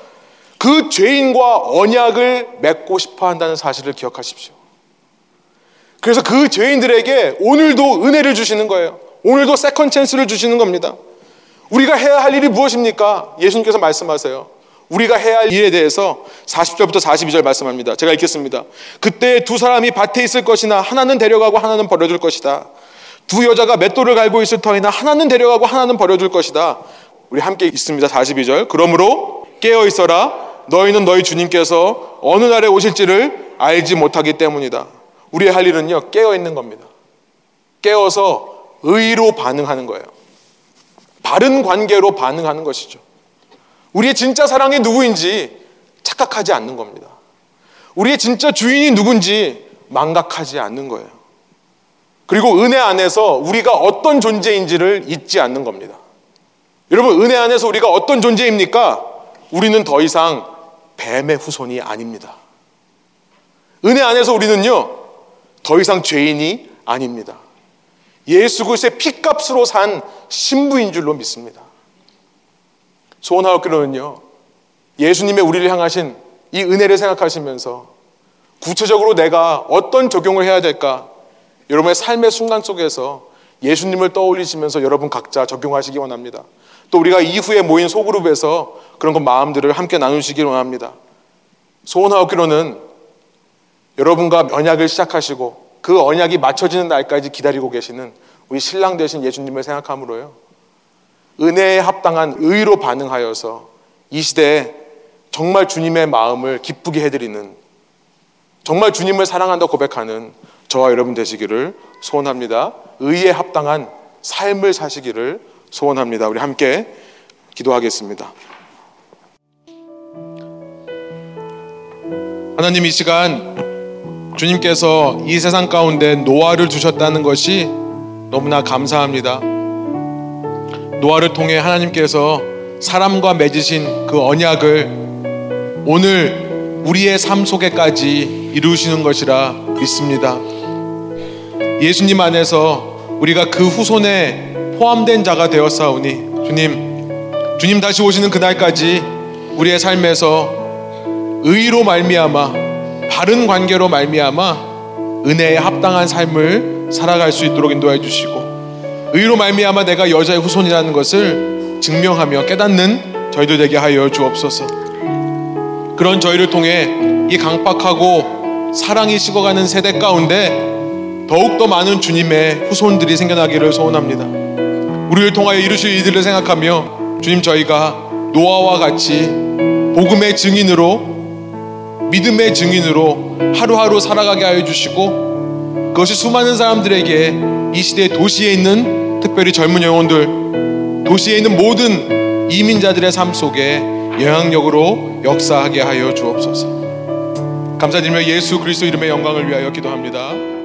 [SPEAKER 1] 그 죄인과 언약을 맺고 싶어 한다는 사실을 기억하십시오. 그래서 그 죄인들에게 오늘도 은혜를 주시는 거예요. 오늘도 second chance를 주시는 겁니다. 우리가 해야 할 일이 무엇입니까? 예수님께서 말씀하세요. 우리가 해야 할 일에 대해서 40절부터 42절 말씀합니다. 제가 읽겠습니다. 그때 두 사람이 밭에 있을 것이나 하나는 데려가고 하나는 버려둘 것이다. 두 여자가 맷돌을 갈고 있을 터이나 하나는 데려가고 하나는 버려둘 것이다. 우리 함께 있습니다. 42절. 그러므로 깨어 있어라. 너희는 너희 주님께서 어느 날에 오실지를 알지 못하기 때문이다. 우리의 할 일은요, 깨어 있는 겁니다. 깨어서 의로 반응하는 거예요. 바른 관계로 반응하는 것이죠. 우리의 진짜 사랑이 누구인지 착각하지 않는 겁니다. 우리의 진짜 주인이 누군지 망각하지 않는 거예요. 그리고 은혜 안에서 우리가 어떤 존재인지를 잊지 않는 겁니다. 여러분, 은혜 안에서 우리가 어떤 존재입니까? 우리는 더 이상 뱀의 후손이 아닙니다. 은혜 안에서 우리는요, 더 이상 죄인이 아닙니다. 예수 그리스도의 피값으로 산 신부인 줄로 믿습니다. 소원하옵기로는요, 예수님의 우리를 향하신 이 은혜를 생각하시면서 구체적으로 내가 어떤 적용을 해야 될까? 여러분의 삶의 순간 속에서 예수님을 떠올리시면서 여러분 각자 적용하시기 원합니다. 또 우리가 이후에 모인 소그룹에서 그런 것 마음들을 함께 나누시길 원합니다. 소원하옵기로는 여러분과 언약을 시작하시고 그 언약이 맞춰지는 날까지 기다리고 계시는 우리 신랑 되신 예수님을 생각함으로요. 은혜에 합당한 의로 반응하여서 이 시대에 정말 주님의 마음을 기쁘게 해드리는 정말 주님을 사랑한다 고백하는 저와 여러분 되시기를 소원합니다. 의에 합당한 삶을 사시기를 소원합니다. 우리 함께 기도하겠습니다. 하나님 이 시간 주님께서 이 세상 가운데 노아를 주셨다는 것이 너무나 감사합니다. 노아를 통해 하나님께서 사람과 맺으신 그 언약을 오늘 우리의 삶 속에까지 이루시는 것이라 믿습니다. 예수님 안에서 우리가 그 후손에 포함된 자가 되었사오니 주님 주님 다시 오시는 그날까지 우리의 삶에서 의로 말미암아 바른 관계로 말미암아 은혜에 합당한 삶을 살아갈 수 있도록 인도해 주시고 의로 말미암아 내가 여자의 후손이라는 것을 증명하며 깨닫는 저희들 되게 하여 주옵소서. 그런 저희를 통해 이 강팍하고 사랑이 식어가는 세대 가운데 더욱더 많은 주님의 후손들이 생겨나기를 소원합니다. 우리를 통하여 이루실 일들을 생각하며 주님 저희가 노아와 같이 복음의 증인으로 믿음의 증인으로 하루하루 살아가게 하여 주시고 그것이 수많은 사람들에게 이 시대 도시에 있는 특별히 젊은 영혼들 도시에 있는 모든 이민자들의 삶 속에 영향력으로 역사하게 하여 주옵소서. 감사드리며 예수 그리스도 이름의 영광을 위하여 기도합니다.